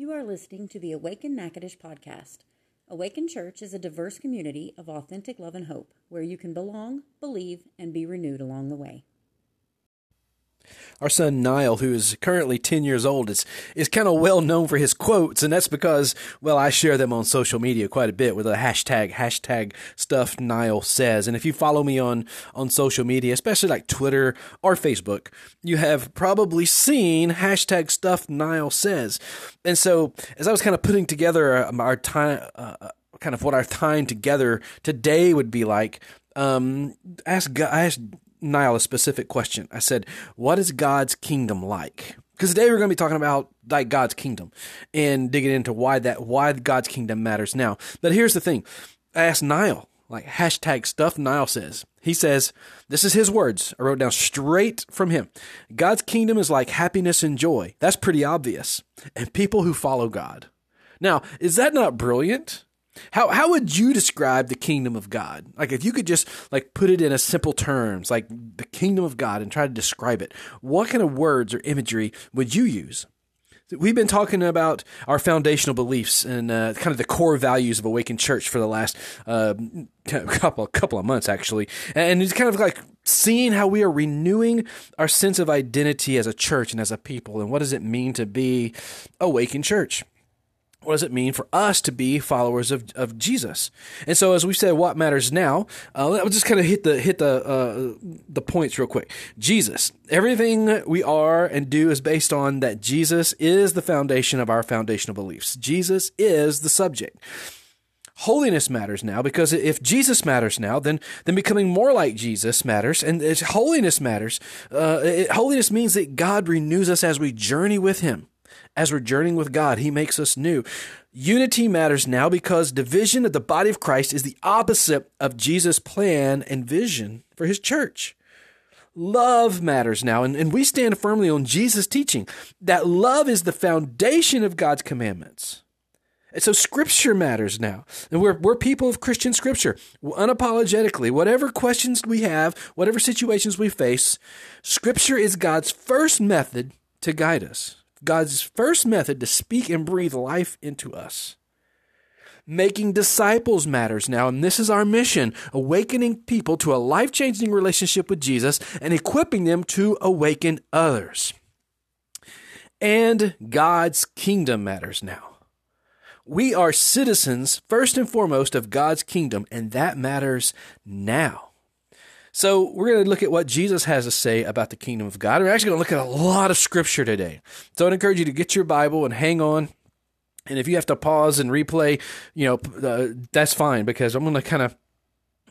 You are listening to the Awaken Natchitoches podcast. Awaken Church is a diverse community of authentic love and hope where you can belong, believe, and be renewed along the way. Our son Niall, who is currently 10 years old, is, is kind of well known for his quotes. And that's because, well, I share them on social media quite a bit with a hashtag, hashtag stuff Niall says. And if you follow me on, on social media, especially like Twitter or Facebook, you have probably seen hashtag stuff Niall says. And so as I was kind of putting together uh, our time, uh, uh, kind of what our time together today would be like, um, ask, I asked Niall a specific question. I said, What is God's kingdom like? Because today we're going to be talking about like God's kingdom and digging into why that why God's kingdom matters now. But here's the thing. I asked Niall, like hashtag stuff Niall says. He says, this is his words. I wrote down straight from him. God's kingdom is like happiness and joy. That's pretty obvious. And people who follow God. Now, is that not brilliant? How how would you describe the kingdom of God? Like if you could just like put it in a simple terms, like the kingdom of God and try to describe it. What kind of words or imagery would you use? We've been talking about our foundational beliefs and uh, kind of the core values of Awakened Church for the last uh, couple couple of months, actually, and it's kind of like seeing how we are renewing our sense of identity as a church and as a people, and what does it mean to be Awakened Church what does it mean for us to be followers of, of Jesus? And so, as we said, what matters now? Uh, I'll just kind of hit the hit the uh, the points real quick. Jesus, everything we are and do is based on that Jesus is the foundation of our foundational beliefs. Jesus is the subject. Holiness matters now because if Jesus matters now, then then becoming more like Jesus matters, and holiness matters. Uh, it, holiness means that God renews us as we journey with Him as we're journeying with God, He makes us new. Unity matters now because division of the body of Christ is the opposite of Jesus' plan and vision for His church. Love matters now, and, and we stand firmly on Jesus' teaching that love is the foundation of God's commandments. And so scripture matters now. And we're, we're people of Christian scripture. Unapologetically, whatever questions we have, whatever situations we face, scripture is God's first method to guide us. God's first method to speak and breathe life into us. Making disciples matters now, and this is our mission awakening people to a life changing relationship with Jesus and equipping them to awaken others. And God's kingdom matters now. We are citizens, first and foremost, of God's kingdom, and that matters now. So we're going to look at what Jesus has to say about the kingdom of God. We're actually going to look at a lot of scripture today. So I'd encourage you to get your Bible and hang on. And if you have to pause and replay, you know, uh, that's fine because I'm going to kind of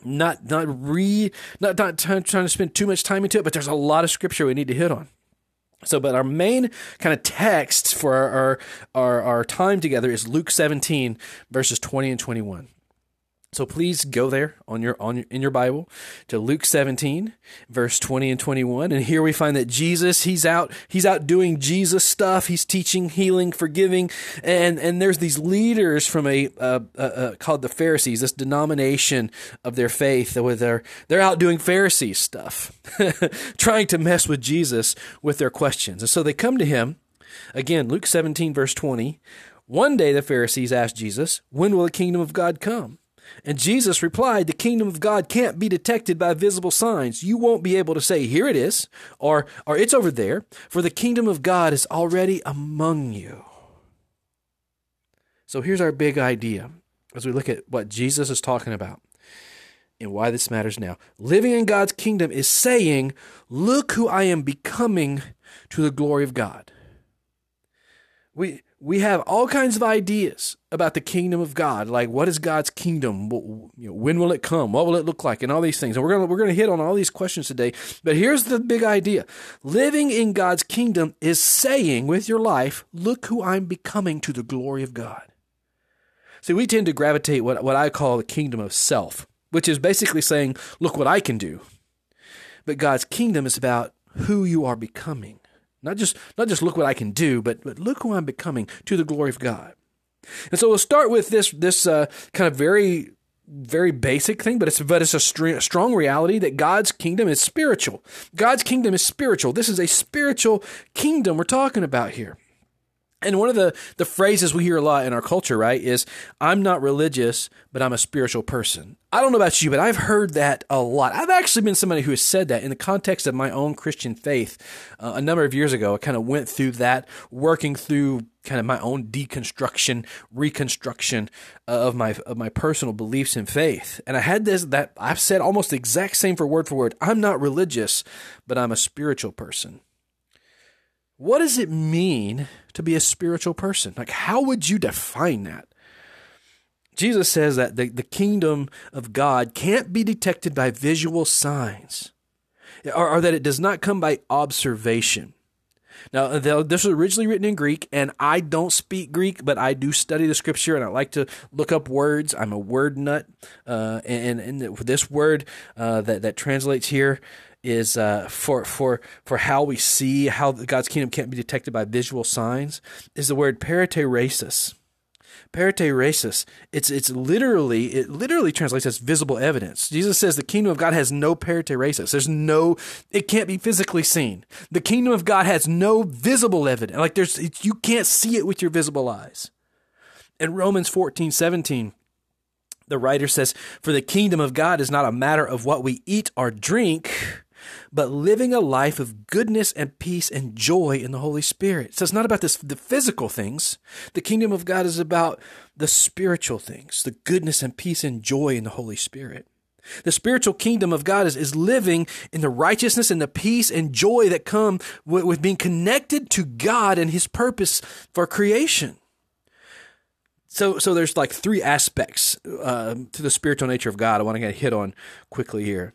not not re not not trying to spend too much time into it, but there's a lot of scripture we need to hit on. So, but our main kind of text for our, our, our time together is Luke 17, verses 20 and 21. So please go there on your on your, in your Bible to Luke 17 verse 20 and 21 and here we find that Jesus he's out he's out doing Jesus stuff. He's teaching healing forgiving. And and there's these leaders from a uh, uh, uh, called the Pharisees this denomination of their faith where they're they're out doing Pharisee stuff trying to mess with Jesus with their questions. And so they come to him again Luke 17 verse 20 one day the Pharisees asked Jesus when will the kingdom of God come and Jesus replied, The kingdom of God can't be detected by visible signs. You won't be able to say, Here it is, or, or it's over there, for the kingdom of God is already among you. So here's our big idea as we look at what Jesus is talking about and why this matters now. Living in God's kingdom is saying, Look who I am becoming to the glory of God. We, we have all kinds of ideas about the kingdom of God, like what is God's kingdom? When will it come? What will it look like? And all these things. And we're gonna we're gonna hit on all these questions today. But here's the big idea: living in God's kingdom is saying with your life, "Look who I'm becoming to the glory of God." See, we tend to gravitate what what I call the kingdom of self, which is basically saying, "Look what I can do." But God's kingdom is about who you are becoming. Not just not just look what I can do, but but look who I'm becoming to the glory of God. And so we'll start with this this uh, kind of very very basic thing, but it's but it's a strong reality that God's kingdom is spiritual. God's kingdom is spiritual. This is a spiritual kingdom we're talking about here. And one of the, the phrases we hear a lot in our culture, right, is I'm not religious, but I'm a spiritual person. I don't know about you, but I've heard that a lot. I've actually been somebody who has said that in the context of my own Christian faith. Uh, a number of years ago, I kind of went through that, working through kind of my own deconstruction, reconstruction of my of my personal beliefs and faith. And I had this that I've said almost the exact same for word for word. I'm not religious, but I'm a spiritual person. What does it mean to be a spiritual person? Like, how would you define that? Jesus says that the, the kingdom of God can't be detected by visual signs, or, or that it does not come by observation. Now, this was originally written in Greek, and I don't speak Greek, but I do study the scripture, and I like to look up words. I'm a word nut, uh, and, and this word uh, that that translates here is uh, for for for how we see how God's kingdom can't be detected by visual signs is the word periteresis. Periteresis. It's it's literally it literally translates as visible evidence. Jesus says the kingdom of God has no periteresis. There's no it can't be physically seen. The kingdom of God has no visible evidence. Like there's you can't see it with your visible eyes. In Romans 14, 17, the writer says, For the kingdom of God is not a matter of what we eat or drink but living a life of goodness and peace and joy in the Holy Spirit. So it's not about this, the physical things. The kingdom of God is about the spiritual things, the goodness and peace and joy in the Holy Spirit. The spiritual kingdom of God is, is living in the righteousness and the peace and joy that come with, with being connected to God and his purpose for creation. So, so there's like three aspects uh, to the spiritual nature of God I want to get hit on quickly here.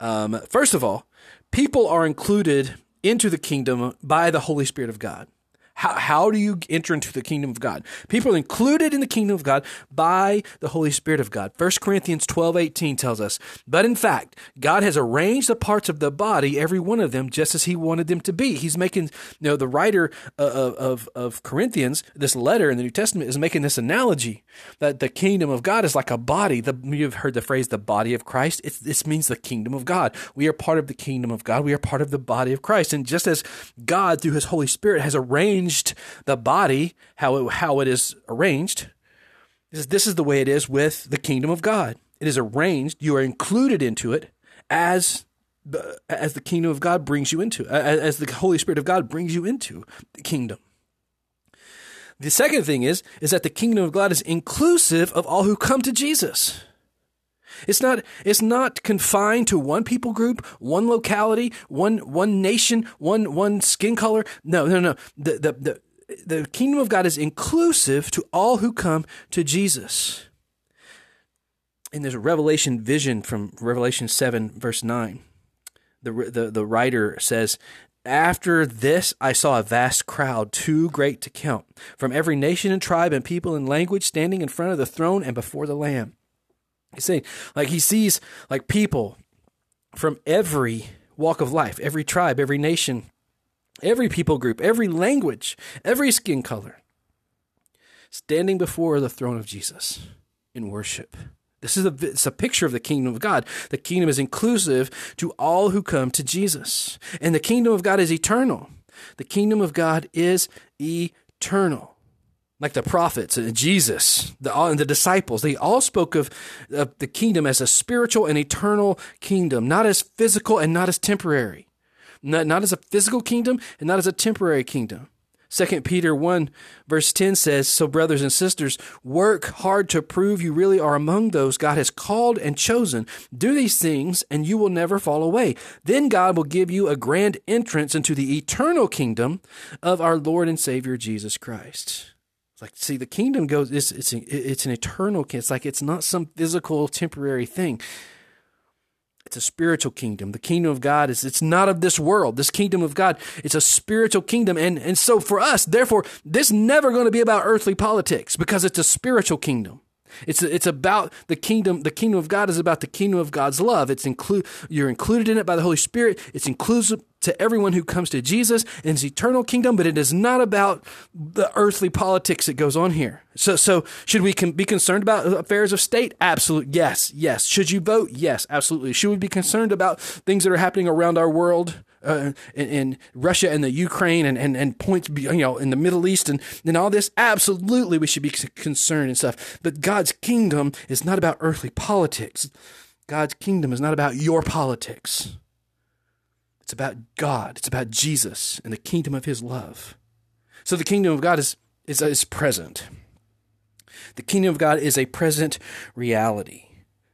Um, first of all, people are included into the kingdom by the Holy Spirit of God. How, how do you enter into the kingdom of God? People are included in the kingdom of God by the Holy Spirit of God. 1 Corinthians 12, 18 tells us, But in fact, God has arranged the parts of the body, every one of them, just as he wanted them to be. He's making, you know, the writer uh, of, of, of Corinthians, this letter in the New Testament is making this analogy that the kingdom of God is like a body. The, you've heard the phrase, the body of Christ. It's, this means the kingdom of God. We are part of the kingdom of God. We are part of the body of Christ. And just as God, through his Holy Spirit, has arranged arranged the body, how it, how it is arranged, is this is the way it is with the kingdom of God. It is arranged. You are included into it as as the kingdom of God brings you into, as the Holy Spirit of God brings you into the kingdom. The second thing is, is that the kingdom of God is inclusive of all who come to Jesus. It's not it's not confined to one people group, one locality, one one nation, one one skin color. No, no, no. The the the the kingdom of God is inclusive to all who come to Jesus. And there's a revelation vision from Revelation 7, verse 9. The, the, the writer says, After this, I saw a vast crowd, too great to count, from every nation and tribe and people and language, standing in front of the throne and before the Lamb. He's saying, like, he sees like people from every walk of life, every tribe, every nation, every people group, every language, every skin color, standing before the throne of Jesus in worship. This is a, it's a picture of the kingdom of God. The kingdom is inclusive to all who come to Jesus. And the kingdom of God is eternal. The kingdom of God is eternal like the prophets and Jesus the, uh, and the disciples, they all spoke of, of the kingdom as a spiritual and eternal kingdom, not as physical and not as temporary. Not, not as a physical kingdom and not as a temporary kingdom. 2 Peter 1 verse 10 says, So brothers and sisters, work hard to prove you really are among those God has called and chosen. Do these things and you will never fall away. Then God will give you a grand entrance into the eternal kingdom of our Lord and Savior Jesus Christ. Like, see, the kingdom goes, it's, it's, it's an eternal, kingdom. it's like, it's not some physical, temporary thing. It's a spiritual kingdom. The kingdom of God is, it's not of this world. This kingdom of God, it's a spiritual kingdom. And, and so for us, therefore, this never going to be about earthly politics because it's a spiritual kingdom. It's it's about the kingdom. The kingdom of God is about the kingdom of God's love. It's include you're included in it by the Holy Spirit. It's inclusive to everyone who comes to Jesus and his eternal kingdom, but it is not about the earthly politics that goes on here. So so should we be concerned about affairs of state? Absolutely. Yes. Yes. Should you vote? Yes, absolutely. Should we be concerned about things that are happening around our world? uh, in, in, Russia and the Ukraine and, and, and points, you know, in the Middle East and, and all this. Absolutely, we should be concerned and stuff. But God's kingdom is not about earthly politics. God's kingdom is not about your politics. It's about God. It's about Jesus and the kingdom of his love. So the kingdom of God is, is, is present. The kingdom of God is a present reality.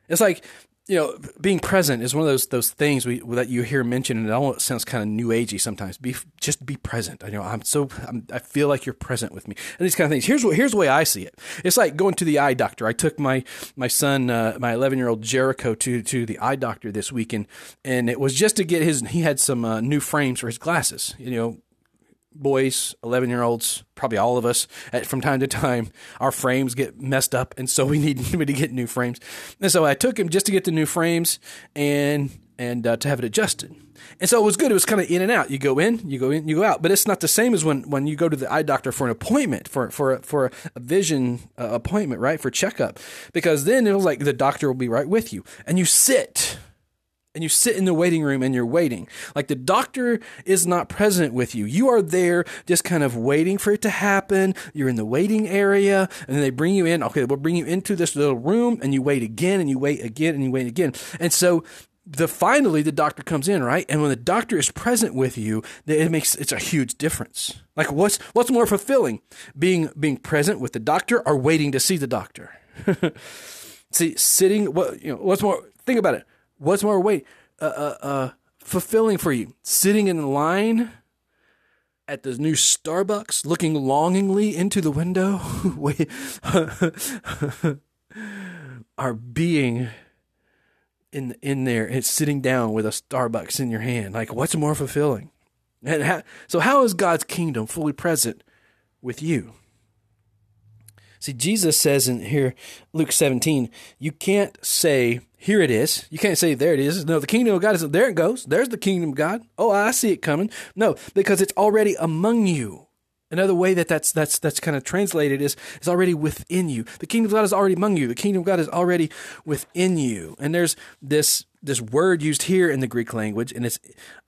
It's like you know, being present is one of those those things we, that you hear mentioned, and it almost sounds kind of new agey sometimes. Be just be present. I know I'm so I'm, i feel like you're present with me, and these kind of things. Here's what here's the way I see it. It's like going to the eye doctor. I took my my son, uh, my 11 year old Jericho, to to the eye doctor this weekend, and it was just to get his. He had some uh, new frames for his glasses. You know, boys, 11 year olds, probably all of us, at, from time to time, our frames get messed up. And so we need to get new frames. And so I took him just to get the new frames and, and uh, to have it adjusted. And so it was good. It was kind of in and out. You go in, you go in, you go out. But it's not the same as when, when you go to the eye doctor for an appointment, for, for, for a vision uh, appointment, right? For checkup. Because then it was like the doctor will be right with you. And you sit and you sit in the waiting room and you're waiting. Like the doctor is not present with you. You are there just kind of waiting for it to happen. You're in the waiting area and then they bring you in. Okay, we'll bring you into this little room and you wait again and you wait again and you wait again. And so the finally the doctor comes in, right? And when the doctor is present with you, it makes it's a huge difference. Like what's what's more fulfilling? Being being present with the doctor or waiting to see the doctor? see, sitting what you know, what's more think about it What's more wait uh, uh, uh, fulfilling for you? Sitting in line at the new Starbucks, looking longingly into the window, are being in in there and sitting down with a Starbucks in your hand. Like, what's more fulfilling? And so, how is God's kingdom fully present with you? See, Jesus says in here, Luke 17, you can't say, here it is. You can't say, there it is. No, the kingdom of God isn't there it goes. There's the kingdom of God. Oh, I see it coming. No, because it's already among you. Another way that that's that's that's kind of translated is is already within you. The kingdom of God is already among you. The kingdom of God is already within you. And there's this this word used here in the Greek language, and it's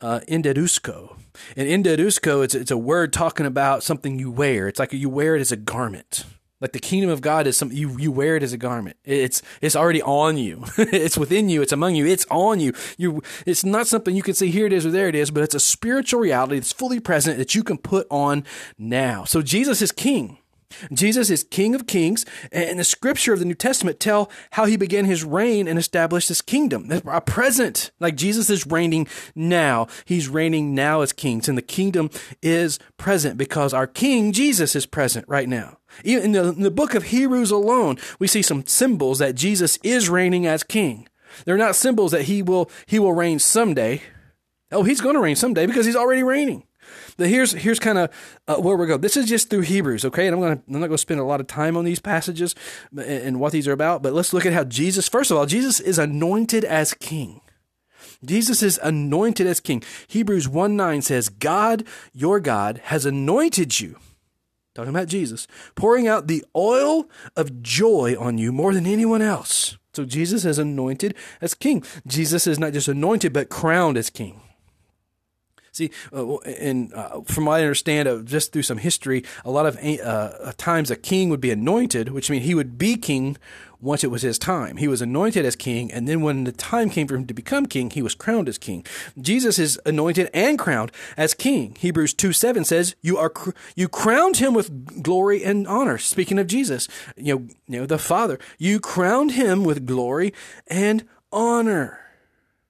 uh, endedusko. And endedusko, it's it's a word talking about something you wear. It's like you wear it as a garment. Like the kingdom of God is something you, you wear it as a garment. It's it's already on you. it's within you. It's among you. It's on you. You it's not something you can say here it is or there it is, but it's a spiritual reality that's fully present that you can put on now. So Jesus is king. Jesus is King of Kings, and the scripture of the New Testament tell how he began his reign and established his kingdom. A present, like Jesus is reigning now. He's reigning now as kings, and the kingdom is present because our King Jesus is present right now. Even in the, in the book of Hebrews alone, we see some symbols that Jesus is reigning as king. They're not symbols that he will he will reign someday. Oh, he's going to reign someday because he's already reigning. But here's here's kind of uh, where we're going. This is just through Hebrews, okay? And I'm gonna I'm not gonna spend a lot of time on these passages and, and what these are about. But let's look at how Jesus. First of all, Jesus is anointed as King. Jesus is anointed as King. Hebrews 1 9 says, God, your God, has anointed you. Talking about Jesus, pouring out the oil of joy on you more than anyone else. So Jesus is anointed as king. Jesus is not just anointed, but crowned as king. See, uh, and uh, from what I understand, uh, just through some history, a lot of uh, times a king would be anointed, which means he would be king once it was his time. He was anointed as king, and then when the time came for him to become king, he was crowned as king. Jesus is anointed and crowned as king. Hebrews 2 7 says, You are you crowned him with glory and honor. Speaking of Jesus, you know, you know, the Father, you crowned him with glory and honor.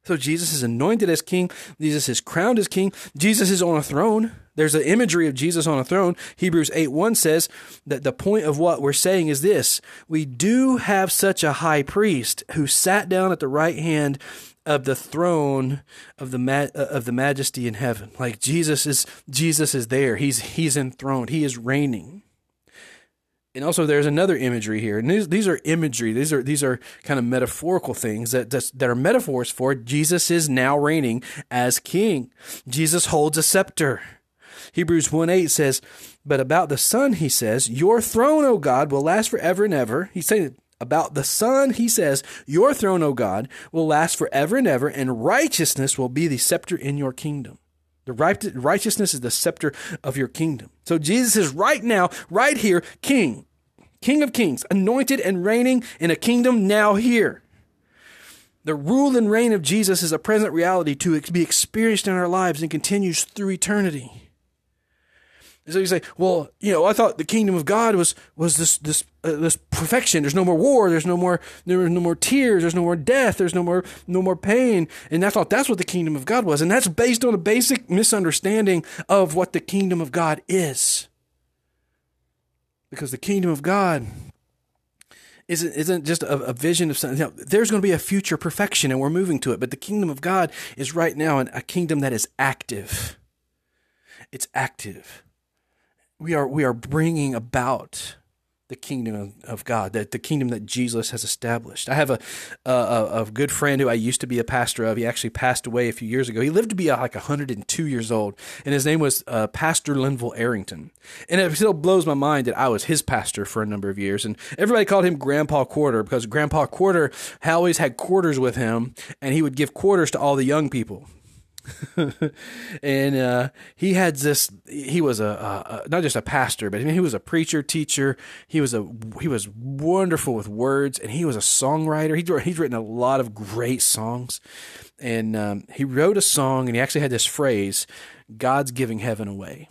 So Jesus is anointed as king. Jesus is crowned as king. Jesus is on a throne. There's an imagery of Jesus on a throne. Hebrews 8 1 says that the point of what we're saying is this We do have such a high priest who sat down at the right hand of the throne of the ma- uh, of the majesty in heaven. Like Jesus is Jesus is there. He's he's enthroned. He is reigning and also there's another imagery here. And these, these are imagery. These are these are kind of metaphorical things that that are metaphors for jesus is now reigning as king. Jesus holds a scepter. Hebrews 1 8 says but about the son he says your throne o god will last forever and ever. He's saying about the son he says your throne o god will last forever and ever and righteousness will be the scepter in your kingdom The right, righteousness is the scepter of your kingdom. So Jesus is right now, right here, king, king of kings, anointed and reigning in a kingdom now here. The rule and reign of Jesus is a present reality to be experienced in our lives and continues through eternity. So you say, well, you know, I thought the kingdom of God was was this this uh, this perfection. There's no more war. There's no more there's no more tears. There's no more death. There's no more no more pain. And I thought that's what the kingdom of God was. And that's based on a basic misunderstanding of what the kingdom of God is. Because the kingdom of God isn't isn't just a, a vision of something. You know, there's going to be a future perfection, and we're moving to it. But the kingdom of God is right now a kingdom that is active. It's active. We are we are bringing about the kingdom of God, that the kingdom that Jesus has established. I have a, a, a good friend who I used to be a pastor of. He actually passed away a few years ago. He lived to be uh, like 102 years old, and his name was uh, Pastor Linville Arrington. And it still blows my mind that I was his pastor for a number of years, and everybody called him Grandpa Quarter because Grandpa Quarter always had quarters with him, and he would give quarters to all the young people. and uh, he had this. He was a, not just a pastor, but I mean, he was a preacher, teacher. He was a he was wonderful with words, and he was a songwriter. He he's written a lot of great songs, and um, he wrote a song, and he actually had this phrase, "God's giving heaven away."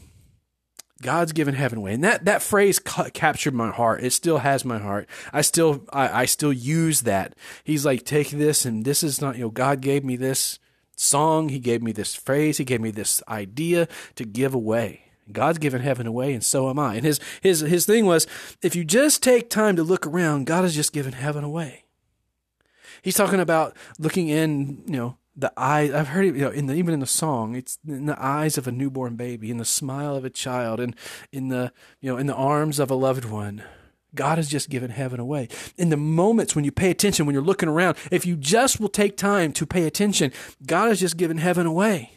God's given heaven away, and that that phrase ca- captured my heart. It still has my heart. I still I, I still use that. He's like, take this, and this is not you know God gave me this song. He gave me this phrase. He gave me this idea to give away. God's given heaven away, and so am I. And his his his thing was, if you just take time to look around, God has just given heaven away. He's talking about looking in, you know, the eyes. I've heard it, you know, in the, even in the song, it's in the eyes of a newborn baby, in the smile of a child, and in the you know, in the arms of a loved one. God has just given heaven away. In the moments when you pay attention, when you're looking around, if you just will take time to pay attention, God has just given heaven away.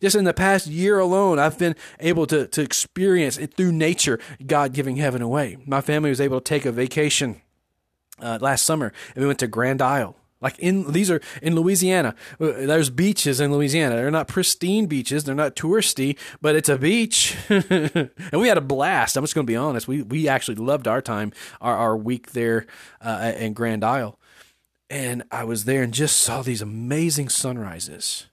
Just in the past year alone, I've been able to, to experience it through nature, God giving heaven away. My family was able to take a vacation uh, last summer, and we went to Grand Isle. Like in these are in Louisiana. Uh, there's beaches in Louisiana. They're not pristine beaches. They're not touristy, but it's a beach, and we had a blast. I'm just going to be honest. We we actually loved our time, our our week there uh, in Grand Isle, and I was there and just saw these amazing sunrises.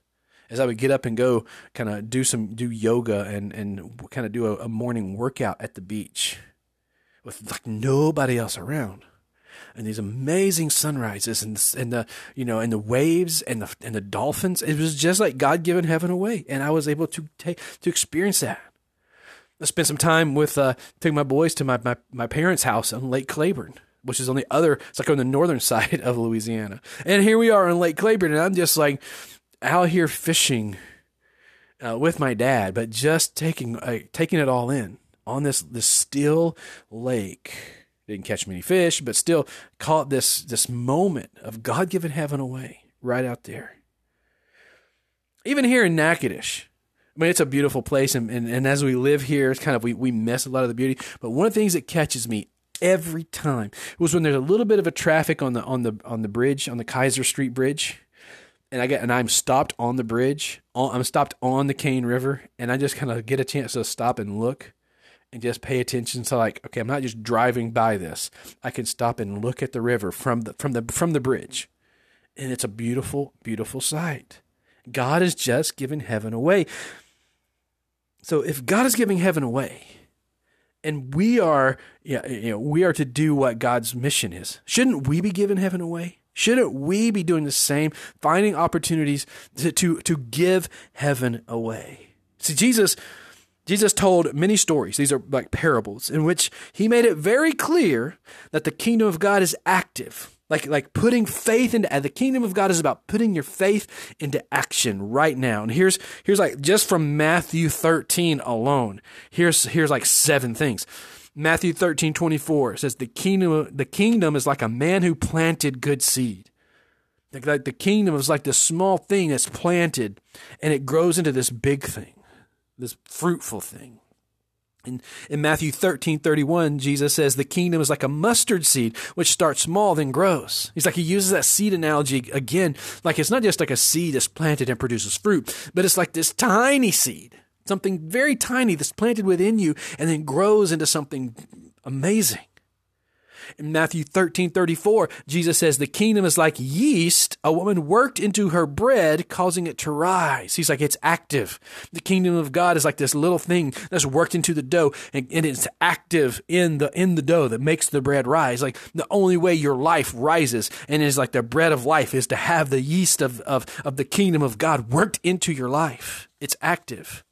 As I would get up and go, kind of do some do yoga and and kind of do a, a morning workout at the beach, with like nobody else around and these amazing sunrises and and the you know and the waves and the and the dolphins. It was just like God given heaven away, and I was able to take to experience that. I spent some time with uh, taking my boys to my, my my parents' house on Lake Claiborne which is on the other, it's like on the northern side of Louisiana. And here we are on Lake Claiborne, and I'm just like out here fishing uh, with my dad, but just taking uh, taking it all in on this this still lake didn't catch many fish, but still caught this this moment of God giving heaven away right out there. Even here in Natchitoches, I mean, it's a beautiful place, and, and, and as we live here, it's kind of we, we miss a lot of the beauty. But one of the things that catches me every time was when there's a little bit of a traffic on the on the on the bridge on the Keyser Street Bridge, and I get and I'm stopped on the bridge. I'm stopped on the Cane River, and I just kind of get a chance to stop and look and just pay attention to like okay i'm not just driving by this. I can stop and look at the river from the from the from the bridge. And it's a beautiful beautiful sight. God has just given heaven away. So if god is giving heaven away and we are yeah, you know we are to do what god's mission is shouldn't we be giving heaven away? Shouldn't we be doing the same finding opportunities to to, to give heaven away? See jesus Jesus told many stories, these are like parables, in which he made it very clear that the kingdom of God is active. Like, like putting faith into the kingdom of God is about putting your faith into action right now. And here's here's like just from Matthew 13 alone. Here's here's like seven things. Matthew 13, 24 says the kingdom the kingdom is like a man who planted good seed. Like the kingdom is like this small thing that's planted and it grows into this big thing this fruitful thing. In, in Matthew 13, 31, Jesus says the kingdom is like a mustard seed, which starts small, then grows. He's like, he uses that seed analogy again. Like it's not just like a seed that's planted and produces fruit, but it's like this tiny seed, something very tiny that's planted within you and then grows into something amazing. In Matthew 13, 34, Jesus says, The kingdom is like yeast a woman worked into her bread, causing it to rise. He's like, it's active. The kingdom of God is like this little thing that's worked into the dough and, and it's active in the, in the dough that makes the bread rise. Like the only way your life rises and is like the bread of life is to have the yeast of, of, of the kingdom of God worked into your life. It's active.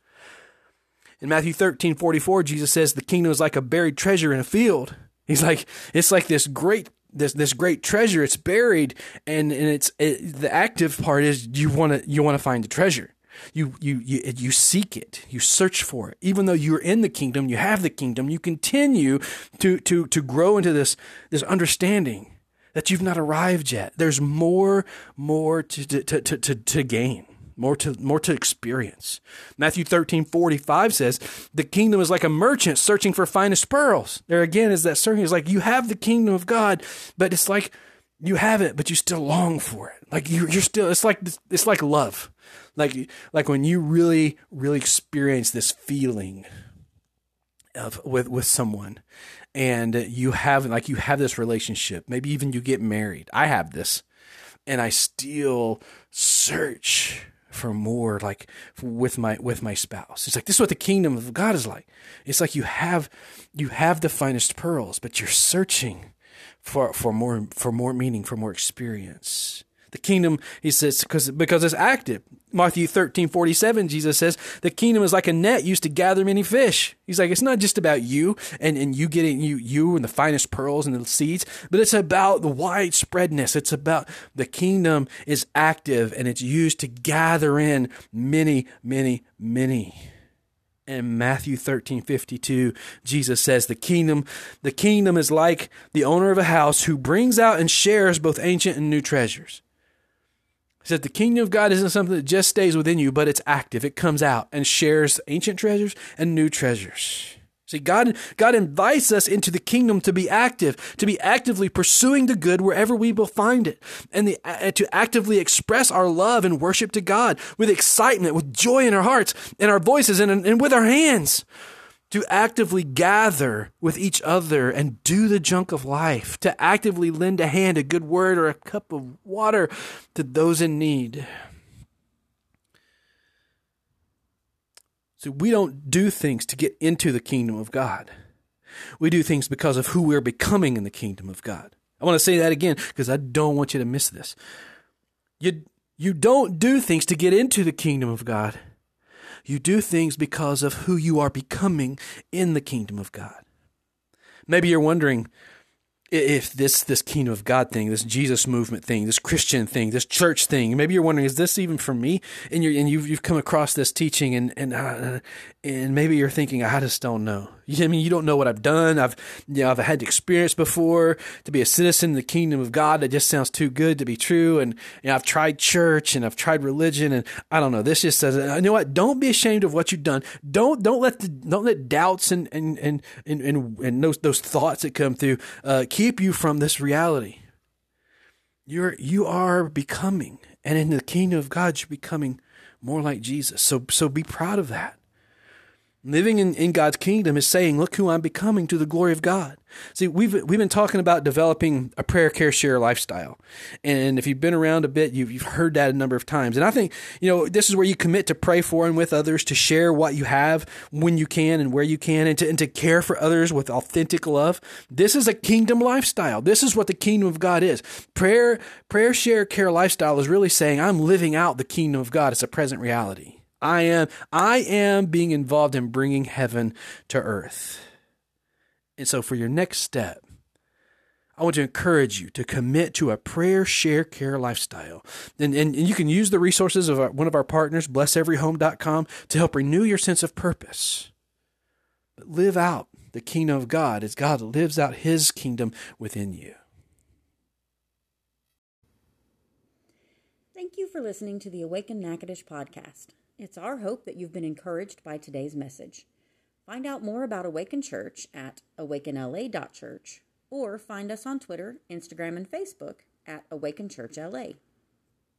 In Matthew 13, 44, Jesus says, The kingdom is like a buried treasure in a field. He's like, it's like this great this this great treasure. It's buried, and and it's it, the active part is you want to you want to find the treasure. You, you you you seek it. You search for it. Even though you're in the kingdom, you have the kingdom. You continue to to to grow into this this understanding that you've not arrived yet. There's more more to to to to, to gain more to more to experience. Matthew 13, 45 says, the kingdom is like a merchant searching for finest pearls. There again is that searching. It's like you have the kingdom of God, but it's like you have it, but you still long for it. Like you, you're still, it's like, it's like love. Like, like when you really, really experience this feeling of with, with someone and you have, like you have this relationship, maybe even you get married. I have this and I still search for more like with my with my spouse. It's like this is what the kingdom of god is like. It's like you have you have the finest pearls but you're searching for for more for more meaning for more experience the kingdom, he says, because, because it's active. Matthew 13, 47, Jesus says, the kingdom is like a net used to gather many fish. He's like, it's not just about you and, and you getting you, you and the finest pearls and the seeds, but it's about the widespreadness. It's about the kingdom is active and it's used to gather in many, many, many. In Matthew 13, 52, Jesus says, the kingdom, the kingdom is like the owner of a house who brings out and shares both ancient and new treasures. He said the kingdom of God isn't something that just stays within you, but it's active. It comes out and shares ancient treasures and new treasures. See, God, God invites us into the kingdom to be active, to be actively pursuing the good wherever we will find it, and the, uh, to actively express our love and worship to God with excitement, with joy in our hearts, in our voices, and, and with our hands to actively gather with each other and do the junk of life, to actively lend a hand, a good word, or a cup of water to those in need. So we don't do things to get into the kingdom of God. We do things because of who we're becoming in the kingdom of God. I want to say that again because I don't want you to miss this. You, you don't do things to get into the kingdom of God. You do things because of who you are becoming in the kingdom of God. Maybe you're wondering, if this this kingdom of God thing, this Jesus movement thing, this Christian thing, this church thing, maybe you're wondering, is this even for me? And you and you've you've come across this teaching, and and uh, and maybe you're thinking, I just don't know. I mean, you don't know what I've done. I've you know I've had experience before to be a citizen in the kingdom of God. That just sounds too good to be true. And you know, I've tried church and I've tried religion, and I don't know. This just says, you know what? Don't be ashamed of what you've done. Don't don't let the don't let doubts and and and and and, and those those thoughts that come through uh, keep keep you from this reality. You're you are becoming, and in the kingdom of God, you're becoming more like Jesus. So so be proud of that. Living in, in God's kingdom is saying, look who I'm becoming to the glory of God. See, we've, we've been talking about developing a prayer, care, share lifestyle. And if you've been around a bit, you've, you've heard that a number of times. And I think, you know, this is where you commit to pray for and with others, to share what you have when you can and where you can, and to, and to care for others with authentic love. This is a kingdom lifestyle. This is what the kingdom of God is. Prayer, prayer, share, care lifestyle is really saying, I'm living out the kingdom of God. It's a present reality. I am I am being involved in bringing heaven to earth. And so for your next step, I want to encourage you to commit to a prayer, share, care lifestyle. And, and, and you can use the resources of our, one of our partners, blesseveryhome.com, to help renew your sense of purpose. But live out the kingdom of God as God lives out his kingdom within you. Thank you for listening to the Awaken Natchitoches podcast. It's our hope that you've been encouraged by today's message. Find out more about Awaken Church at awakenla.church or find us on Twitter, Instagram, and Facebook at Awaken Church LA.